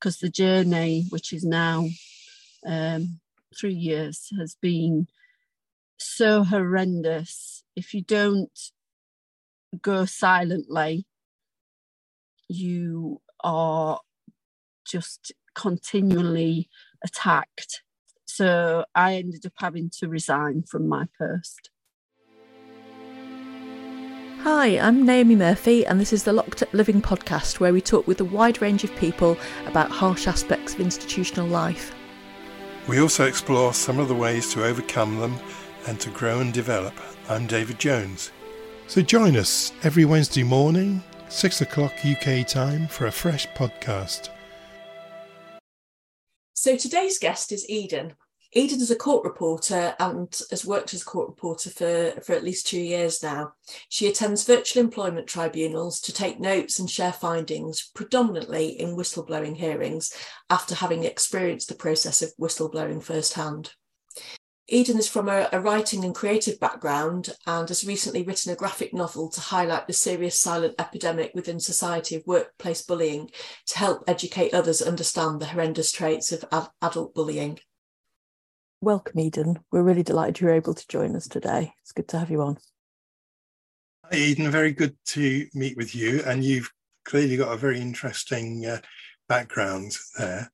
because the journey, which is now um, three years, has been so horrendous. If you don't go silently, you are just continually attacked. So I ended up having to resign from my post. Hi, I'm Naomi Murphy, and this is the Locked Up Living podcast where we talk with a wide range of people about harsh aspects of institutional life. We also explore some of the ways to overcome them and to grow and develop. I'm David Jones. So join us every Wednesday morning, 6 o'clock UK time, for a fresh podcast. So today's guest is Eden. Eden is a court reporter and has worked as a court reporter for, for at least two years now. She attends virtual employment tribunals to take notes and share findings, predominantly in whistleblowing hearings, after having experienced the process of whistleblowing firsthand. Eden is from a, a, writing and creative background and has recently written a graphic novel to highlight the serious silent epidemic within society of workplace bullying to help educate others understand the horrendous traits of ad- adult bullying. Welcome, Eden. We're really delighted you're able to join us today. It's good to have you on. Hi, Eden. Very good to meet with you. And you've clearly got a very interesting uh, background there.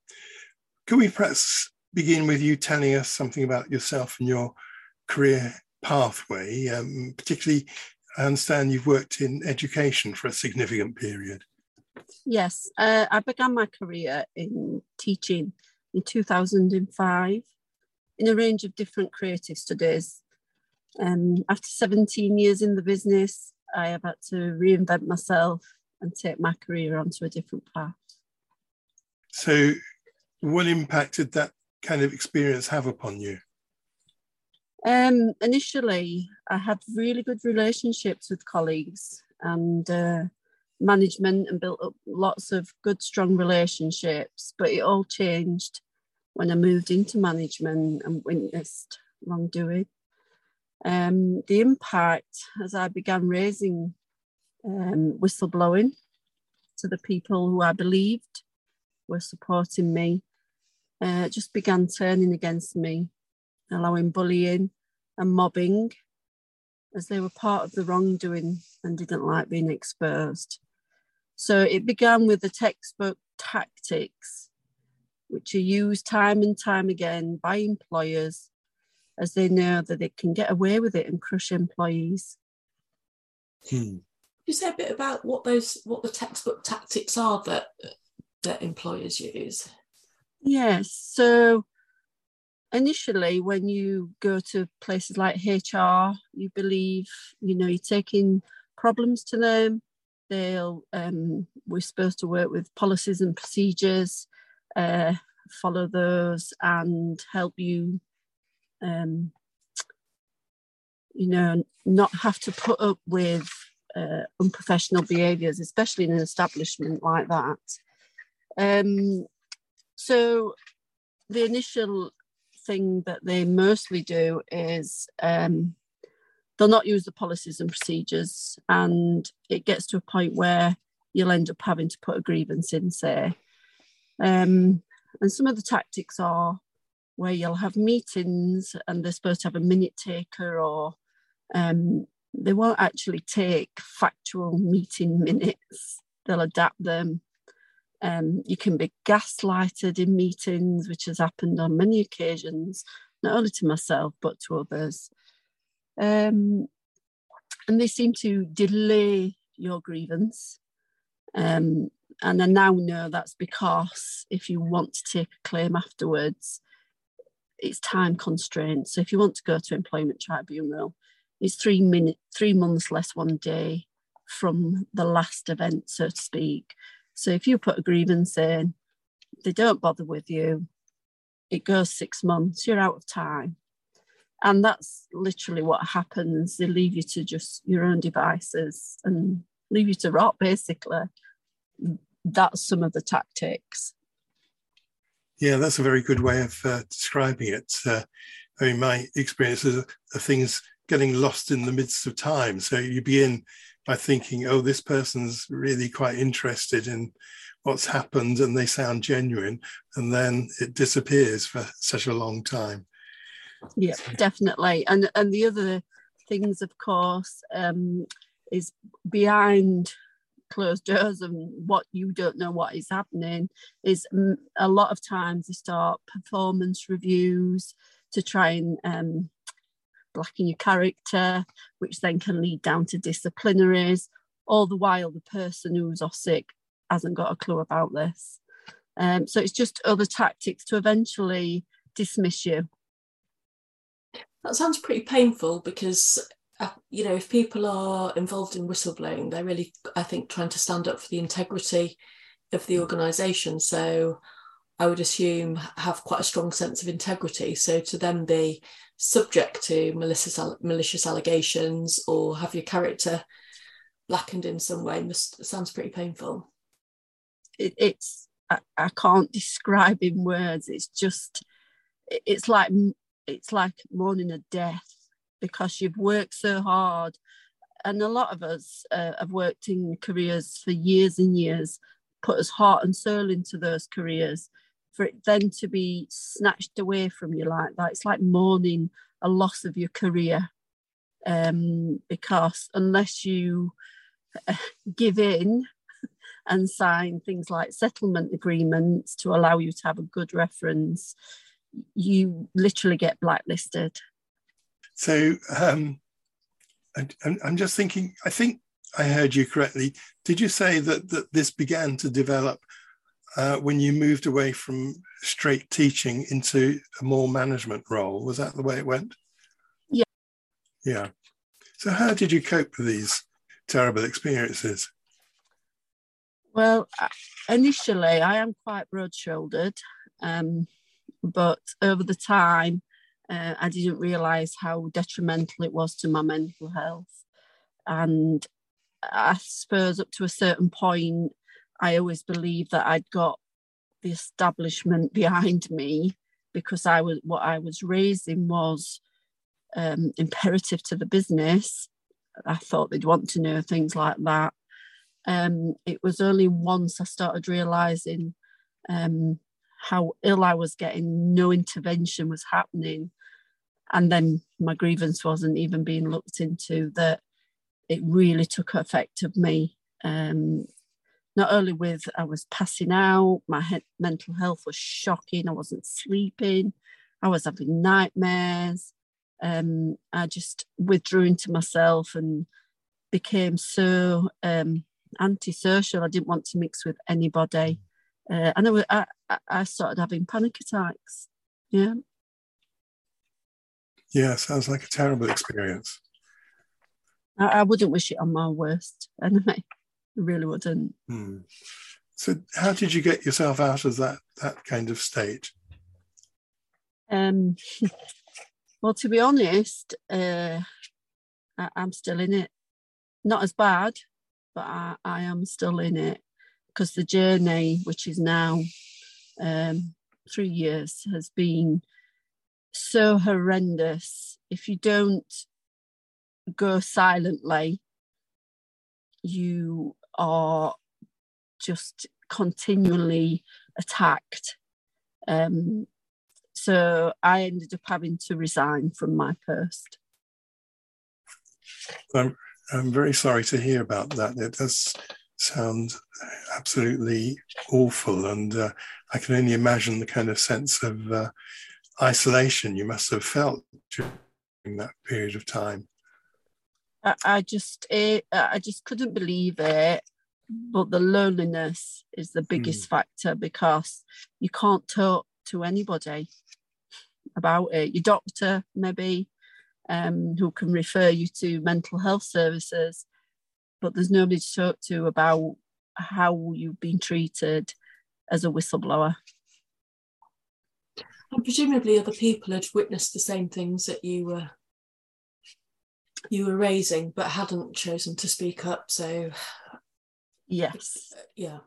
Could we perhaps begin with you telling us something about yourself and your career pathway? Um, particularly, I understand you've worked in education for a significant period. Yes, uh, I began my career in teaching in 2005 in a range of different creative studies. Um, after 17 years in the business, I have had to reinvent myself and take my career onto a different path. So, what impact did that kind of experience have upon you? Um, initially, I had really good relationships with colleagues and uh, management and built up lots of good, strong relationships, but it all changed when I moved into management and witnessed wrongdoing. Um, the impact as I began raising um, whistleblowing to the people who I believed were supporting me uh, just began turning against me, allowing bullying and mobbing as they were part of the wrongdoing and didn't like being exposed. So it began with the textbook tactics which are used time and time again by employers as they know that they can get away with it and crush employees. Hmm. You say a bit about what those what the textbook tactics are that that employers use. Yes. So initially when you go to places like HR, you believe, you know, you're taking problems to them. They'll um, we're supposed to work with policies and procedures uh, follow those and help you um, you know not have to put up with uh, unprofessional behaviors especially in an establishment like that. Um, so the initial thing that they mostly do is um, they'll not use the policies and procedures and it gets to a point where you'll end up having to put a grievance in say um, and some of the tactics are where you'll have meetings and they're supposed to have a minute taker or um, they won't actually take factual meeting minutes. They'll adapt them. Um, you can be gaslighted in meetings, which has happened on many occasions, not only to myself, but to others. Um, and they seem to delay your grievance. Um, and I now know that's because if you want to take a claim afterwards, it's time constrained. So if you want to go to employment tribunal, it's three minute, three months less one day from the last event, so to speak. So if you put a grievance in, they don't bother with you. It goes six months. You're out of time, and that's literally what happens. They leave you to just your own devices and leave you to rot, basically that's some of the tactics. Yeah, that's a very good way of uh, describing it. Uh, I mean, my experiences of things getting lost in the midst of time. So you begin by thinking, oh, this person's really quite interested in what's happened and they sound genuine, and then it disappears for such a long time. Yeah, definitely. And and the other things, of course, um, is behind closed doors and what you don't know what is happening is a lot of times they start performance reviews to try and um, blacken your character, which then can lead down to disciplinaries. All the while, the person who's off sick hasn't got a clue about this. Um, so it's just other tactics to eventually dismiss you. That sounds pretty painful because Uh, you know, if people are involved in whistleblowing, they're really, I think, trying to stand up for the integrity of the mm. organisation. So I would assume have quite a strong sense of integrity. So to then be subject to malicious malicious allegations or have your character blackened in some way must sounds pretty painful. It, it's I, I can't describe in words. It's just it's like it's like mourning a death because you've worked so hard. And a lot of us uh, have worked in careers for years and years, put us heart and soul into those careers. For it then to be snatched away from you like that, it's like mourning a loss of your career. Um, because unless you uh, give in and sign things like settlement agreements to allow you to have a good reference, you literally get blacklisted. So um, I, I'm just thinking, I think I heard you correctly. Did you say that, that this began to develop uh, when you moved away from straight teaching into a more management role? Was that the way it went? Yeah. Yeah. So, how did you cope with these terrible experiences? Well, initially, I am quite broad shouldered, um, but over the time, uh, I didn't realise how detrimental it was to my mental health. And I suppose up to a certain point, I always believed that I'd got the establishment behind me because I was what I was raising was um, imperative to the business. I thought they'd want to know things like that. Um, it was only once I started realizing um, how ill I was getting, no intervention was happening, and then my grievance wasn't even being looked into that it really took effect of me um, not only with i was passing out my he- mental health was shocking i wasn't sleeping i was having nightmares um, i just withdrew into myself and became so um, antisocial i didn't want to mix with anybody. Uh, and I, I, I started having panic attacks. Yeah yeah, sounds like a terrible experience. I, I wouldn't wish it on my worst enemy. I really wouldn't. Hmm. So, how did you get yourself out of that that kind of state? Um, well, to be honest, uh, I, am still in it. Not as bad, but I, I am still in it because the journey, which is now um, three years, has been so horrendous. If you don't go silently, you are just continually attacked. Um, so I ended up having to resign from my post. I'm, I'm very sorry to hear about that. It does sound absolutely awful, and uh, I can only imagine the kind of sense of uh, isolation you must have felt during that period of time. I, I just it, I just couldn't believe it. But the loneliness is the biggest mm. factor because you can't talk to anybody about it. Your doctor, maybe, um, who can refer you to mental health services, but there's nobody to talk to about how you've been treated as a whistleblower. And presumably other people had witnessed the same things that you were you were raising but hadn't chosen to speak up. So yes. Yeah.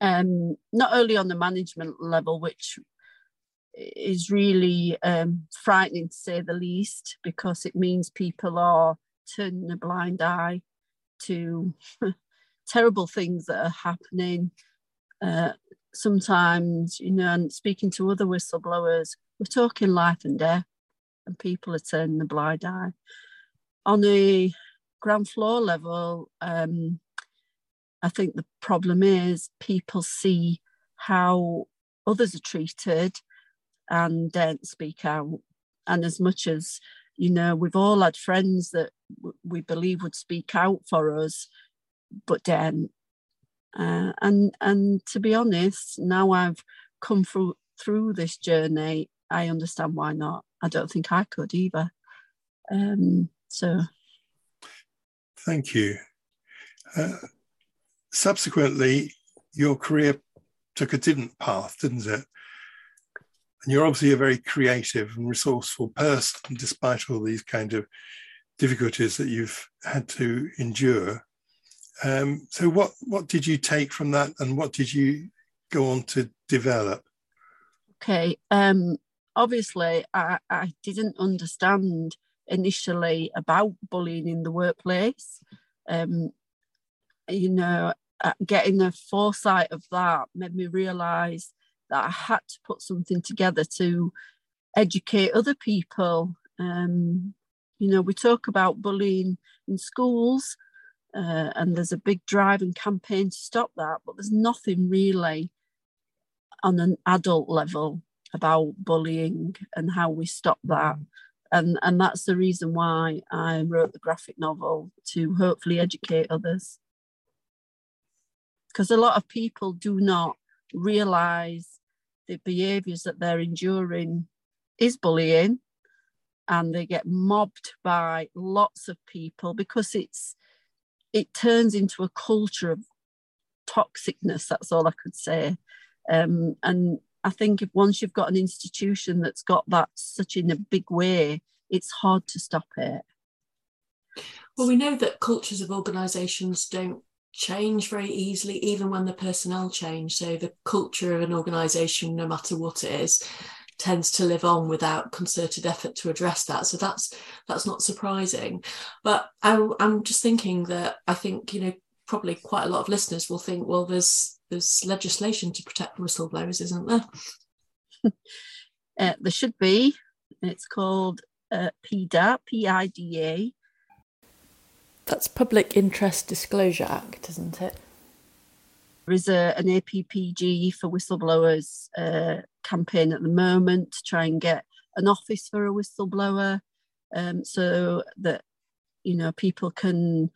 Um, not only on the management level, which is really um, frightening to say the least, because it means people are turning a blind eye to terrible things that are happening Uh, sometimes, you know, and speaking to other whistleblowers, we're talking life and death, and people are turning a blind eye. On a ground floor level, um, I think the problem is people see how others are treated and don't speak out. And as much as, you know, we've all had friends that w- we believe would speak out for us, but then, uh, and and to be honest, now I've come through through this journey, I understand why not. I don't think I could either. Um, so, thank you. Uh, subsequently, your career took a different path, didn't it? And you're obviously a very creative and resourceful person, despite all these kind of difficulties that you've had to endure. Um, so, what what did you take from that, and what did you go on to develop? Okay, um, obviously, I, I didn't understand initially about bullying in the workplace. Um, you know, uh, getting the foresight of that made me realise that I had to put something together to educate other people. Um, you know, we talk about bullying in schools, uh, and there's a big drive and campaign to stop that, but there's nothing really on an adult level about bullying and how we stop that. And, and that's the reason why I wrote the graphic novel to hopefully educate others. Because a lot of people do not realize the behaviors that they're enduring is bullying and they get mobbed by lots of people because it's it turns into a culture of toxicness that's all i could say um, and i think if once you've got an institution that's got that such in a big way it's hard to stop it well we know that cultures of organizations don't change very easily, even when the personnel change. So the culture of an organisation, no matter what it is, tends to live on without concerted effort to address that. So that's that's not surprising. But I, I'm just thinking that I think you know probably quite a lot of listeners will think, well, there's there's legislation to protect whistleblowers, isn't there? uh, there should be. It's called uh, PIDA, P-I-D-A, that's Public Interest Disclosure Act, isn't it? There is a, an APPG for whistleblowers uh, campaign at the moment to try and get an office for a whistleblower um, so that you know people can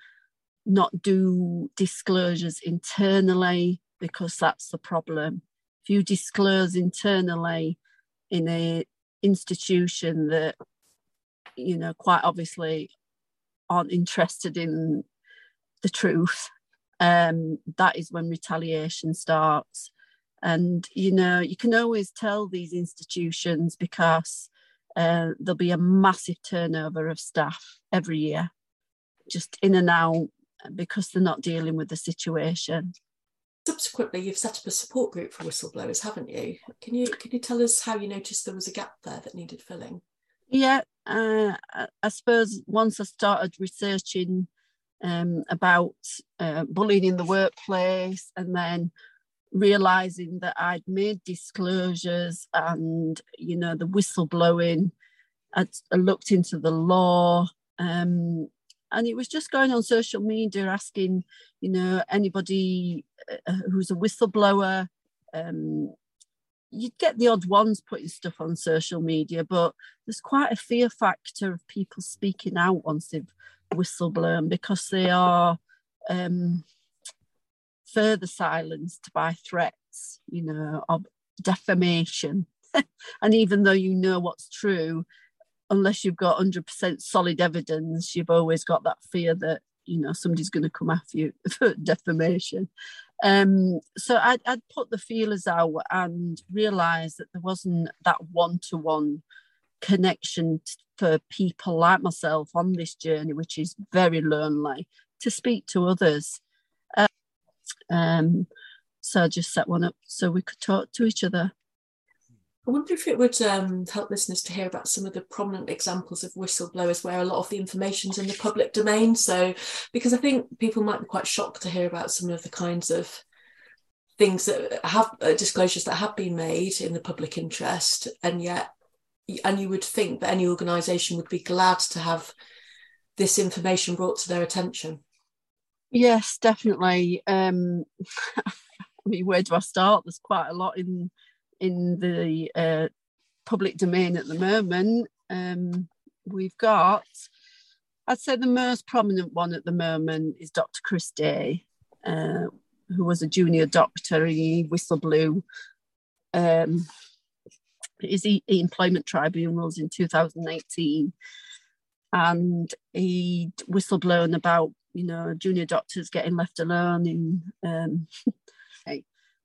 not do disclosures internally because that's the problem. If you disclose internally in a institution that you know quite obviously aren't interested in the truth, um, that is when retaliation starts. And you know, you can always tell these institutions because uh, there'll be a massive turnover of staff every year, just in and out because they're not dealing with the situation. Subsequently, you've set up a support group for whistleblowers, haven't you? Can you can you tell us how you noticed there was a gap there that needed filling? Yeah, uh, I suppose once I started researching um, about uh, bullying in the workplace and then realizing that I'd made disclosures and, you know, the whistleblowing, I looked into the law. Um, and it was just going on social media asking, you know, anybody uh, who's a whistleblower, um, you'd get the odd ones putting stuff on social media, but there's quite a fear factor of people speaking out once they've whistleblown because they are um, further silenced by threats, you know, of defamation. and even though you know what's true, unless you've got 100% solid evidence, you've always got that fear that, you know, somebody's going to come after you for defamation. Um, so I'd, I'd put the feelers out and realised that there wasn't that one-to-one connection for people like myself on this journey, which is very lonely, to speak to others. Uh, um, so I just set one up so we could talk to each other. I wonder if it would um, help listeners to hear about some of the prominent examples of whistleblowers where a lot of the information's in the public domain. So, because I think people might be quite shocked to hear about some of the kinds of things that have uh, disclosures that have been made in the public interest, and yet, and you would think that any organisation would be glad to have this information brought to their attention. Yes, definitely. Um, I mean, where do I start? There's quite a lot in in the uh, public domain at the moment. Um, we've got, I'd say, the most prominent one at the moment is Dr. Chris Day, uh, who was a junior doctor. He whistleblew um, his employment tribunals in 2018 and he whistleblown about you know junior doctors getting left alone in um,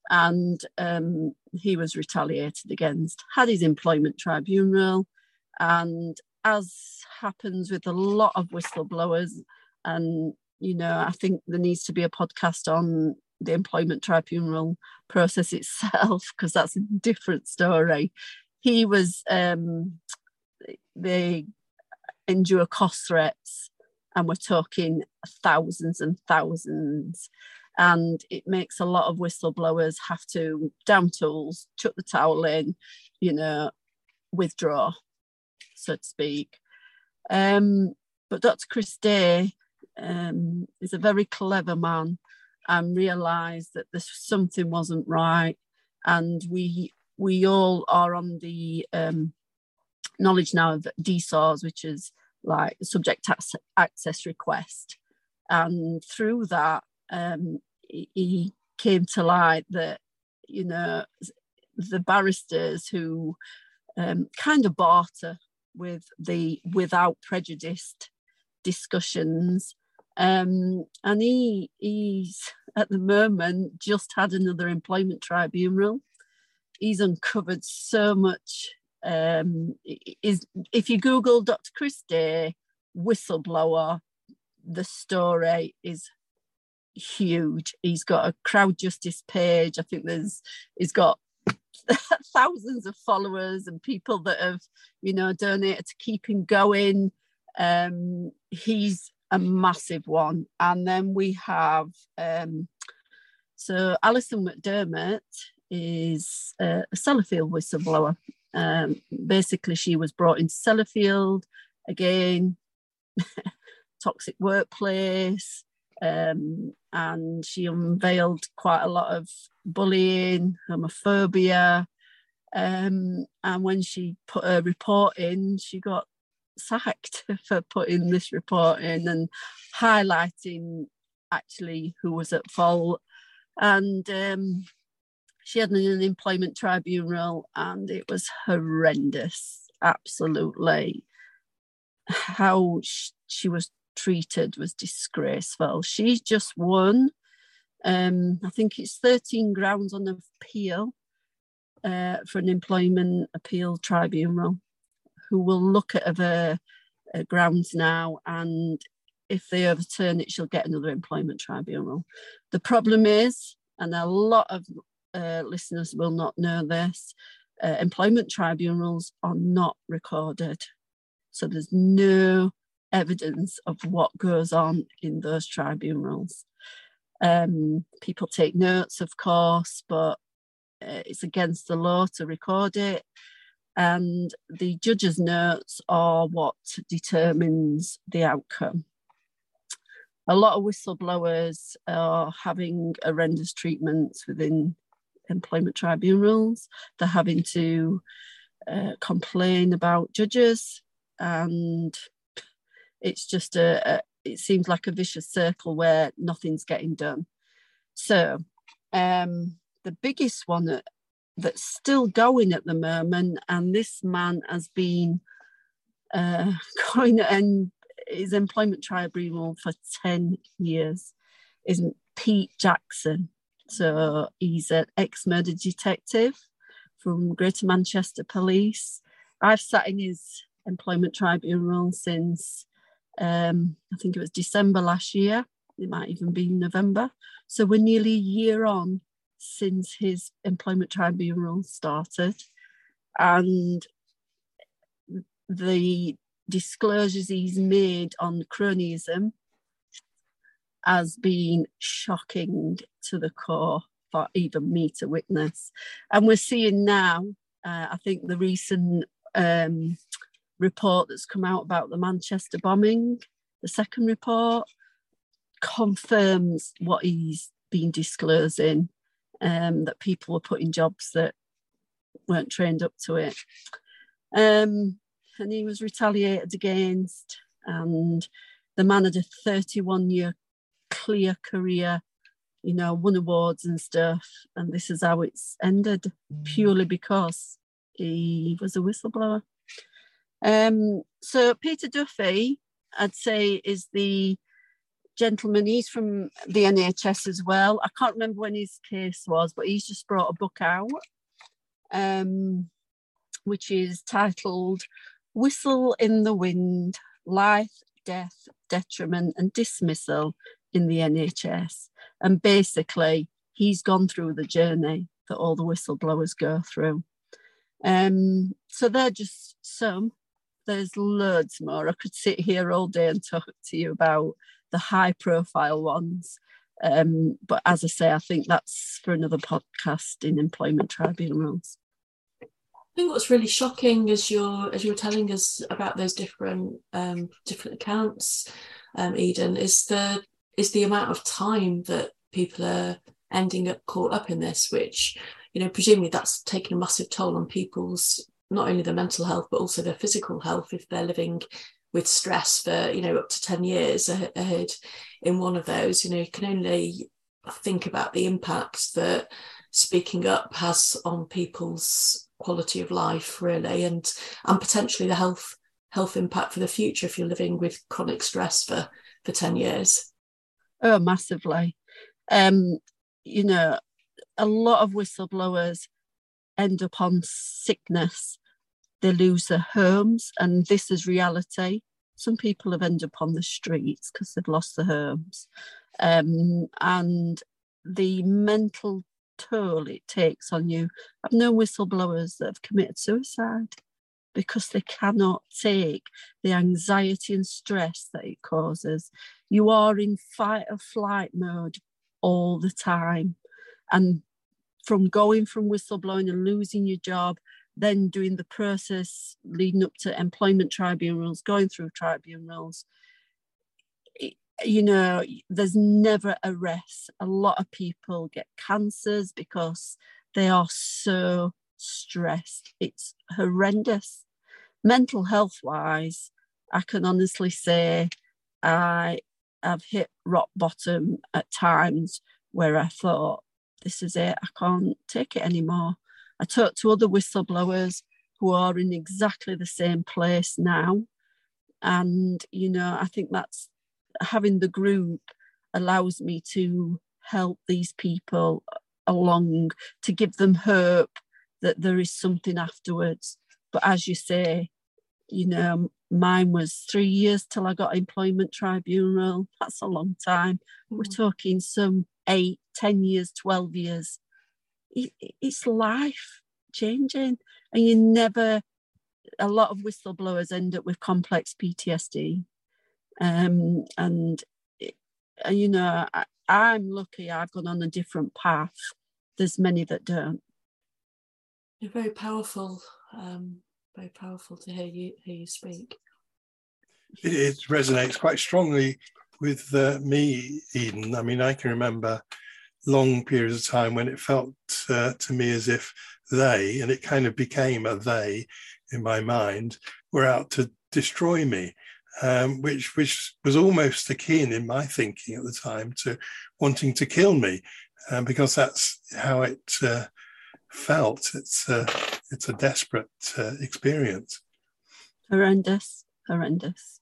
and um, he was retaliated against had his employment tribunal. And as happens with a lot of whistleblowers and you know i think there needs to be a podcast on the employment tribunal process itself because that's a different story he was um, they endure cost threats and we're talking thousands and thousands. And it makes a lot of whistleblowers have to down tools chuck the towel in you know withdraw so to speak. Um, but dr chris day um, is a very clever man and realized that this something wasn't right. And we we all are on the um, knowledge now of DSARs, which is like subject access request. And through that, um, he came to light that, you know, the barristers who um, kind of barter with the without prejudiced discussions. Um, and he he's at the moment just had another employment tribunal. He's uncovered so much um, is if you Google Dr. Chris Day whistleblower, the story is huge. He's got a CrowdJustice page. I think there's he's got thousands of followers and people that have you know donated to keep him going. Um, he's a massive one, and then we have um, so Alison McDermott is a Sellafield whistleblower, um, basically, she was brought into Sellafield again, toxic workplace, um, and she unveiled quite a lot of bullying, homophobia. Um, and when she put her report in, she got sacked for putting this report in and highlighting actually who was at fault. And um, she had an employment tribunal and it was horrendous absolutely. How she was treated was disgraceful. She's just won um, i think it's 13 grounds on appeal uh, for an employment appeal tribunal. Who will look at her uh, grounds now and if they overturn it she'll get another employment tribunal. The problem is and a lot of uh, listeners will not know this, uh, employment tribunals are not recorded. So there's no evidence of what goes on in those tribunals. Um, people take notes, of course, but uh, it's against the law to record it. And the judge's notes are what determines the outcome. A lot of whistleblowers are having horrendous treatments within employment tribunals. They're having to uh, complain about judges, and it's just a, a, it seems like a vicious circle where nothing's getting done. So, um, the biggest one that, that's still going at the moment, and this man has been uh, going and his employment tribunal for 10 years, is Pete Jackson. So he's an ex murder detective from Greater Manchester Police. I've sat in his employment tribunal since um, I think it was December last year. It might even be November. So we're nearly a year on since his employment tribunal started. And the disclosures he's made on cronyism has been shocking to the core for even me to witness. And we're seeing now, uh, I think the recent um, report that's come out about the Manchester bombing, the second report, confirms what he's been disclosing um, that people were put in jobs that weren't trained up to it. Um, and he was retaliated against, and the man had a 31 year clear career, you know, won awards and stuff. And this is how it's ended purely because he was a whistleblower. Um, so Peter Duffy, I'd say, is the gentleman. He's from the NHS as well. I can't remember when his case was, but he's just brought a book out, um, which is titled "Whistle in the Wind: Life, Death, Detriment, and Dismissal in the NHS." And basically, he's gone through the journey that all the whistleblowers go through. Um, so they're just some. There's loads more. I could sit here all day and talk to you about the high profile ones. Um, but as I say, I think that's for another podcast in employment tribunals. I think what's really shocking as you're as you're telling us about those different um, different accounts, um, Eden, is the is the amount of time that people are ending up caught up in this, which you know presumably that's taken a massive toll on people's not only their mental health but also their physical health if they're living with stress for you know up to 10 years ahead in one of those. You know you can only think about the impact that speaking up has on people's quality of life really and and potentially the health health impact for the future if you're living with chronic stress for for 10 years oh massively um you know a lot of whistleblowers end up on sickness they lose their homes, and this is reality. Some people have ended up on the streets because they've lost their homes. Um, and the mental toll it takes on you. I've known whistleblowers that have committed suicide because they cannot take the anxiety and stress that it causes. You are in fight or flight mode all the time. And from going from whistleblowing and losing your job then doing the process leading up to employment tribunals, going through tribunals. You know, there's never a rest. A lot of people get cancers because they are so stressed. It's horrendous. Mental health wise, I can honestly say I have hit rock bottom at times where I thought, this is it, I can't take it anymore. I talk to other whistleblowers who are in exactly the same place now. And, you know, I think that's having the group allows me to help these people along to give them hope that there is something afterwards. But as you say, you know, mine was three years till I got employment tribunal. That's a long time. Mm. We're talking some eight, ten years, 12 years it's life changing and you never a lot of whistleblowers end up with complex ptsd um, and you know I, i'm lucky i've gone on a different path there's many that don't you're very powerful um, very powerful to hear you hear you speak. It, it resonates quite strongly with uh, me eden. I mean i can remember long periods of time when it felt uh, to me as if they, and it kind of became a they in my mind, were out to destroy me, um, which which was almost akin in my thinking at the time to wanting to kill me, um, because that's how it uh, felt. It's a, it's a desperate uh, experience. Horrendous, horrendous.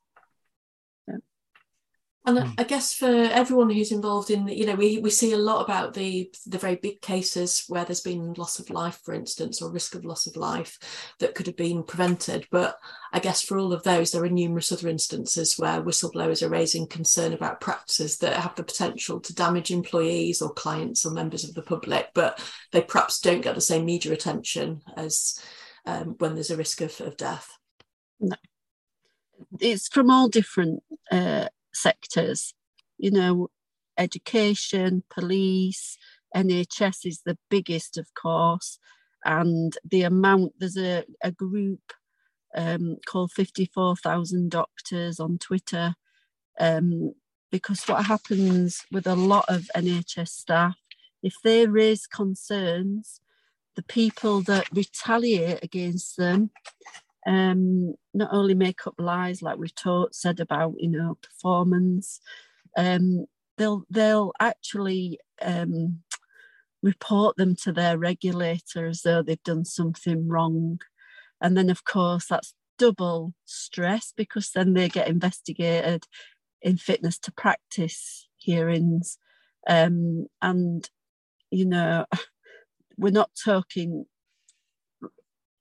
And mm. I guess for everyone who's involved in, you know, we, we see a lot about the the very big cases where there's been loss of life, for instance, or risk of loss of life that could have been prevented. But I guess for all of those, there are numerous other instances where whistleblowers are raising concern about practices that have the potential to damage employees or clients or members of the public, but they perhaps don't get the same media attention as um, when there's a risk of, of death. No. It's from all different uh, sectors, you know, education, police, NHS is the biggest, of course, and the amount there's a, a group um, called 54,000 Doctors on Twitter. Um, because what happens with a lot of NHS staff, if they raise concerns, the people that retaliate against them um, not only make up lies like we've taught, said about you know performance, um, they'll they'll actually um, report them to their regulator as though they've done something wrong, and then of course that's double stress because then they get investigated in fitness to practice hearings, um, and you know we're not talking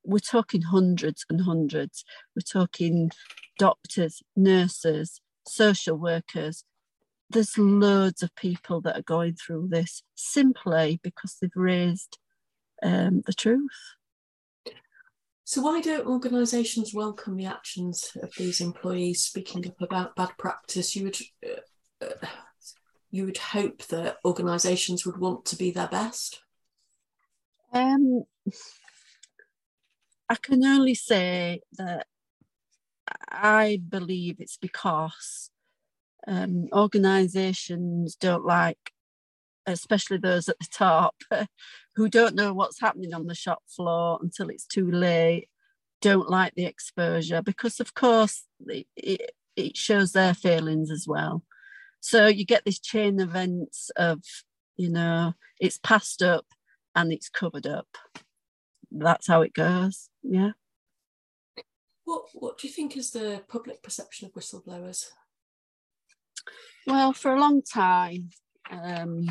we're talking hundreds and hundreds. We're talking doctors, nurses, social workers. There's loads of people that are going through this simply because they've raised um, the truth. So, why don't organisations welcome the actions of these employees speaking up about bad practice? You would, uh, uh, you would hope that organisations would want to be their best. Um, I can only say that I believe it's because um, organisations don't like, especially those at the top, who don't know what's happening on the shop floor until it's too late, don't like the exposure because, of course, it, it, it shows their feelings as well. So you get this chain events of, you know, it's passed up and it's covered up that's how it goes. Yeah. What What do you think is the public perception of whistleblowers? Well, for a long time, um,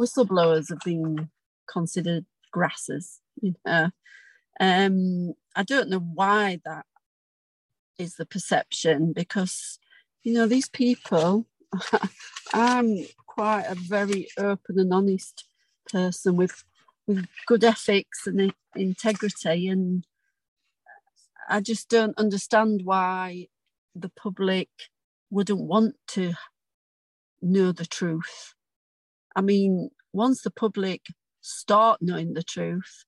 whistleblowers have been considered grasses. You know, um, I don't know why that is the perception because you know these people. I'm quite a very open and honest person with with good ethics and integrity. And I just don't understand why the public wouldn't want to know the truth. I mean, once the public start knowing the truth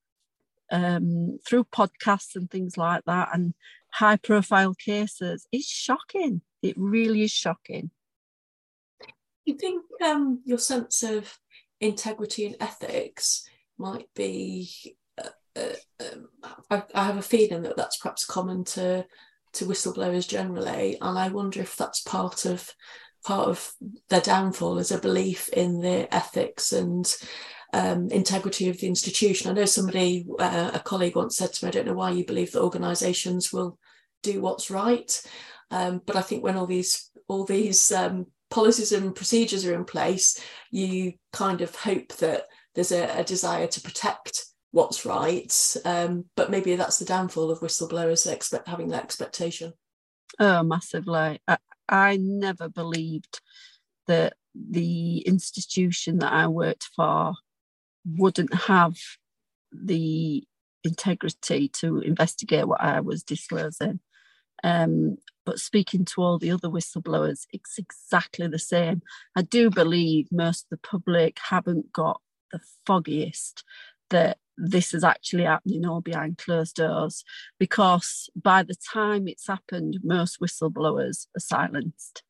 um, through podcasts and things like that and high profile cases, it's shocking. It really is shocking. You think um, your sense of integrity and ethics might be. Uh, uh, um, I, I, have a feeling that that's perhaps common to to whistleblowers generally, and I wonder if that's part of part of their downfall is a belief in the ethics and um, integrity of the institution. I know somebody, uh, a colleague once said to me, I don't know why you believe that organisations will do what's right, um, but I think when all these all these um, policies and procedures are in place, you kind of hope that there's a, a desire to protect what's right, um, but maybe that's the downfall of whistleblowers expect having that expectation. Oh, massively. I, I never believed that the institution that I worked for wouldn't have the integrity to investigate what I was disclosing. Um, but speaking to all the other whistleblowers, it's exactly the same. I do believe most of the public haven't got the foggiest that this is actually happening all behind closed doors because by the time it's happened, most whistleblowers are silenced.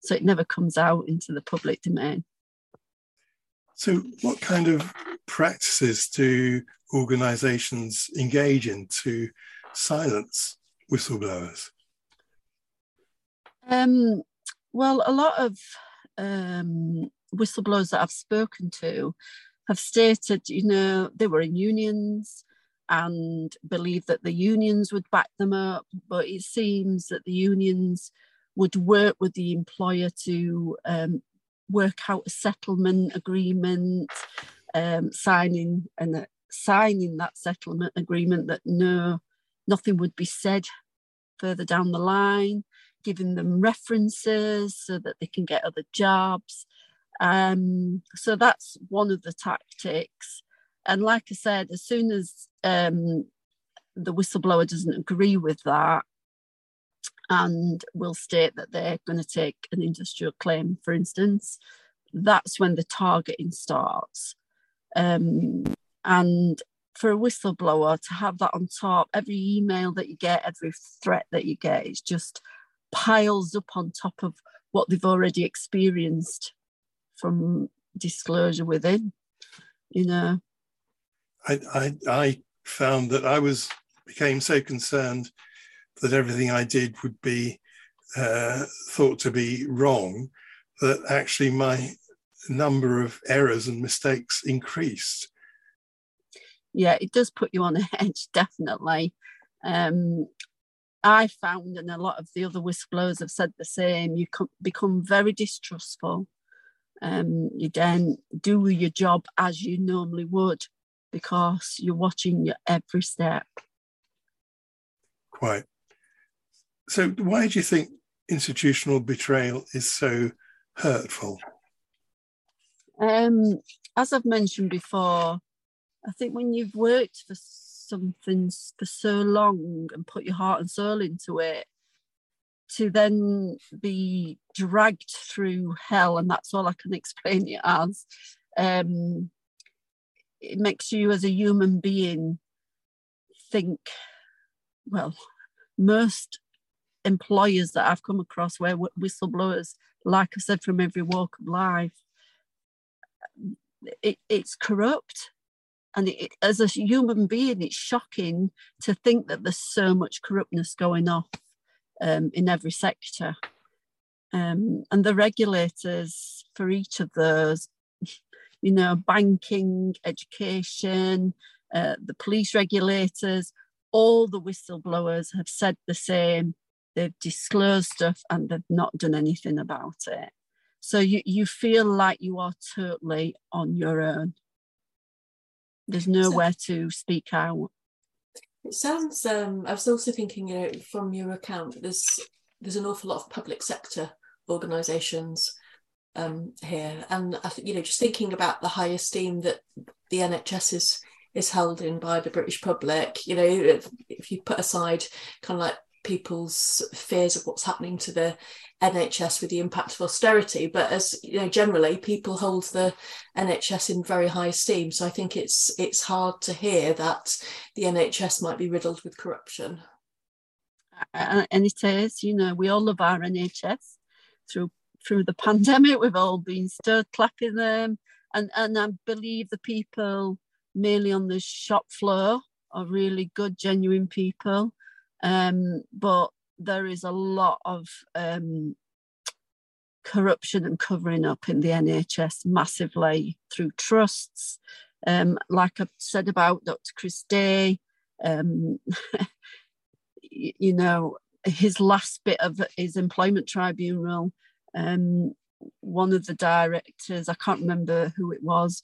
So it never comes out into the public domain. So, what kind of practices do organizations engage in to silence whistleblowers? Um, well, a lot of um, whistleblowers that I've spoken to have stated, you know, they were in unions and believed that the unions would back them up, but it seems that the unions would work with the employer to um, work out a settlement agreement, um, signing and uh, signing that settlement agreement that no, nothing would be said further down the line, giving them references so that they can get other jobs. Um, so that's one of the tactics. And like I said, as soon as um, the whistleblower doesn't agree with that and will state that they're going to take an industrial claim, for instance, that's when the targeting starts. Um, and for a whistleblower to have that on top, every email that you get, every threat that you get, it just piles up on top of what they've already experienced from disclosure within, you know. I, I, I found that I was became so concerned that everything I did would be uh, thought to be wrong that actually my number of errors and mistakes increased. Yeah, it does put you on edge, definitely. Um, I found, and a lot of the other whistleblowers have said the same, you become very distrustful. Um, you then do your job as you normally would because you're watching your every step. Quite. So, why do you think institutional betrayal is so hurtful? Um, as I've mentioned before, I think when you've worked for something for so long and put your heart and soul into it, to then be dragged through hell, and that's all I can explain it as. Um, it makes you, as a human being, think. Well, most employers that I've come across where whistleblowers, like I said, from every walk of life, it, it's corrupt. And it, as a human being, it's shocking to think that there's so much corruptness going off um, in every sector. Um, and the regulators for each of those, you know, banking, education, uh, the police regulators, all the whistleblowers have said the same they've disclosed stuff and they've not done anything about it. So you, you feel like you are totally on your own. There's nowhere to speak out. It sounds. Um, I was also thinking, you know, from your account, there's there's an awful lot of public sector organisations um, here, and I think you know, just thinking about the high esteem that the NHS is is held in by the British public. You know, if, if you put aside kind of like people's fears of what's happening to the NHS with the impact of austerity. But as you know, generally people hold the NHS in very high esteem. So I think it's it's hard to hear that the NHS might be riddled with corruption. Uh, and it is, you know, we all love our NHS through through the pandemic. We've all been stood clapping them, and and I believe the people merely on the shop floor are really good, genuine people. Um, but there is a lot of um, corruption and covering up in the NHS massively through trusts. Um, like I've said about Dr. Chris Day, um, you know, his last bit of his employment tribunal, um, one of the directors, I can't remember who it was,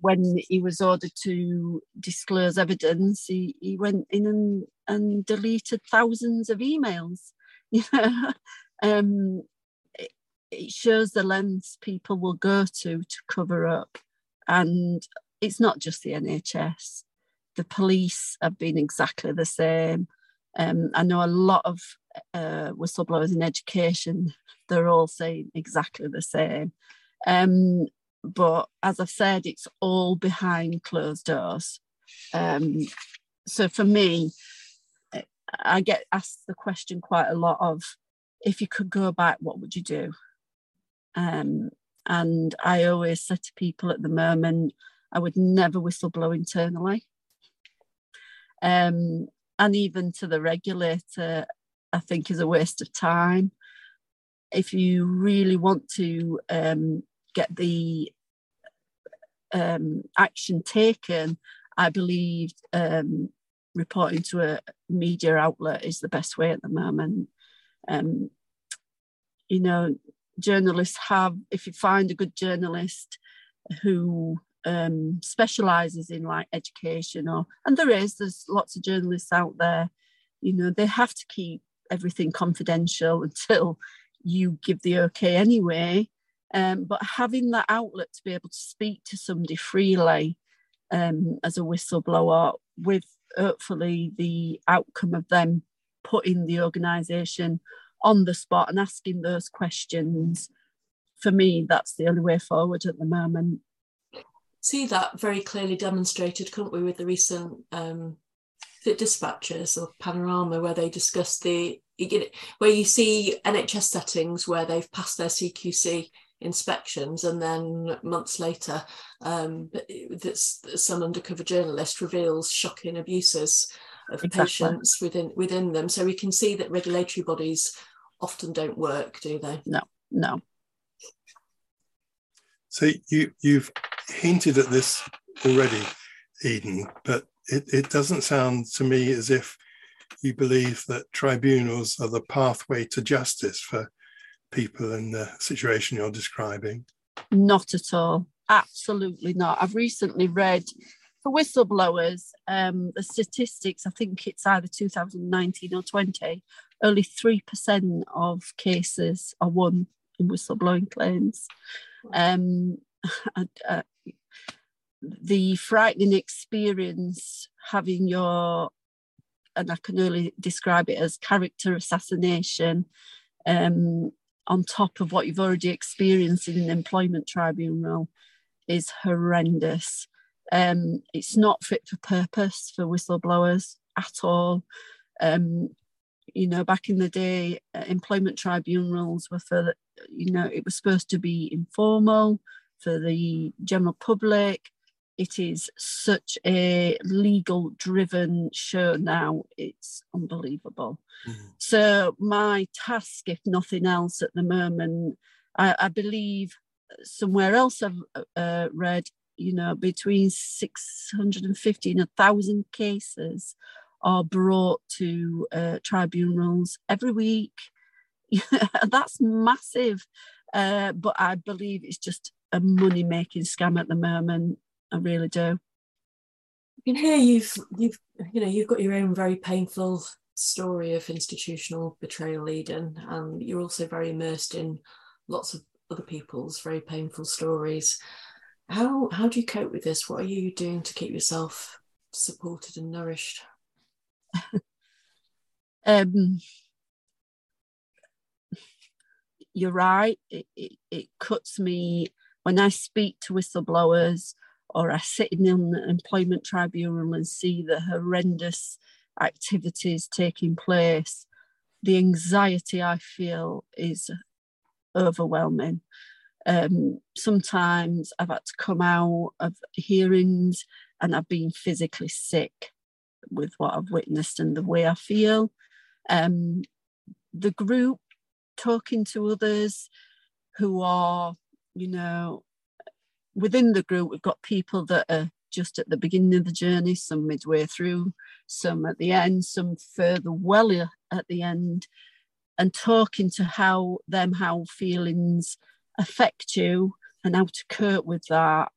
when he was ordered to disclose evidence, he, he went in and, and deleted thousands of emails. You know, um, it, it shows the lengths people will go to to cover up, and it's not just the NHS. The police have been exactly the same. Um, I know a lot of uh, whistleblowers in education; they're all saying exactly the same. Um, but as I've said, it's all behind closed doors. Um, so for me, I get asked the question quite a lot of if you could go back, what would you do? Um, and I always say to people at the moment, I would never whistleblow internally. Um, and even to the regulator, I think is a waste of time. If you really want to um, get the um, action taken, I believe um, reporting to a media outlet is the best way at the moment. Um, you know, journalists have, if you find a good journalist who um, specializes in like education or, and there is, there's lots of journalists out there, you know, they have to keep everything confidential until you give the okay anyway. Um, but having that outlet to be able to speak to somebody freely um, as a whistleblower with hopefully the outcome of them putting the organisation on the spot and asking those questions, for me, that's the only way forward at the moment. see that very clearly demonstrated, couldn't we, with the recent um, dispatches or panorama where they discuss the where you see NHS settings where they've passed their CQC inspections and then months later um, some undercover journalist reveals shocking abuses of exactly. patients within within them. So we can see that regulatory bodies often don't work do they? No no. So you you've hinted at this already eden but it, it doesn't sound to me as if you believe that tribunals are the pathway to justice for people in the situation you're describing? Not at all. Absolutely not. I've recently read for whistleblowers, um, the statistics, I think it's either 2019 or 20, only 3% of cases are won in whistleblowing claims. Um, uh, the frightening experience having your and I can only describe it as character assassination um, on top of what you've already experienced in an employment tribunal is horrendous. Um, it's not fit for purpose for whistleblowers at all. Um, you know, back in the day, uh, employment tribunals were for, you know, it was supposed to be informal for the general public it is such a legal driven show now it's unbelievable. Mm-hmm. so my task if nothing else at the moment i, I believe somewhere else i've uh, read you know between 650 and 1000 cases are brought to uh, tribunals every week. That's massive uh, but i believe it's just a money making scam at the moment I really do. You can hear you've you've you know you've got your own very painful story of institutional betrayal, Eden, and you're also very immersed in lots of other people's very painful stories. How how do you cope with this? What are you doing to keep yourself supported and nourished? um, you're right. It, it, it cuts me when I speak to whistleblowers or I sit in an employment tribunal and see the horrendous activities taking place, the anxiety I feel is overwhelming. Um, sometimes I've had to come out of hearings and I've been physically sick with what I've witnessed and the way I feel. Um, the group talking to others who are, you know, within the group, we've got people that are just at the beginning of the journey, some midway through, some at the end, some further well at the end, and talking to how them how feelings affect you and how to cope with that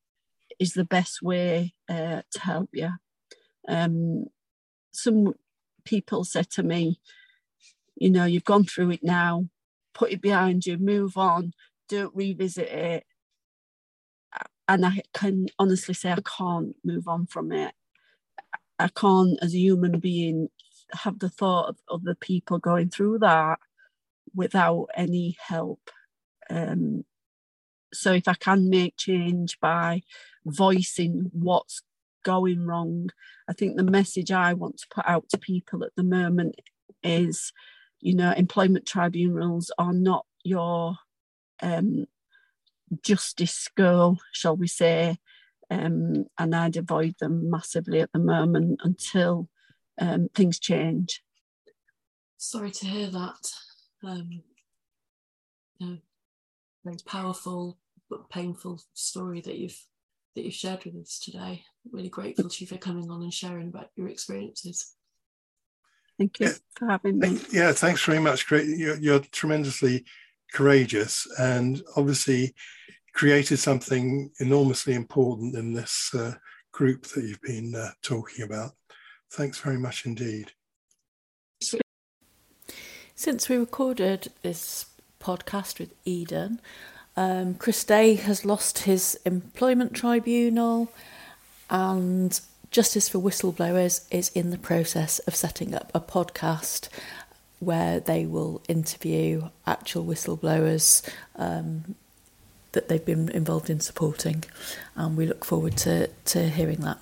is the best way uh, to help you. Um, some people said to me, you know, you've gone through it now, put it behind you, move on, don't revisit it and I can honestly say I can't move on from it. I can't, as a human being, have the thought of other people going through that without any help. Um, so if I can make change by voicing what's going wrong, I think the message I want to put out to people at the moment is, you know, employment tribunals are not your um, justice girl, shall we say, um, and I'd avoid them massively at the moment until um, things change. Sorry to hear that. Um, you very powerful but painful story that you've that you've shared with us today. Really grateful to you for coming on and sharing about your experiences. Thank you yeah. for having me. Yeah, thanks very much. Great, you're, you're tremendously courageous and obviously created something enormously important in this uh, group that you've been uh, talking about. Thanks very much indeed. Since we recorded this podcast with Eden, um, Chris Day has lost his employment tribunal, and Justice for Whistleblowers is in the process of setting up a podcast where they will interview actual whistleblowers um, that they've been involved in supporting, and we look forward to, to hearing that.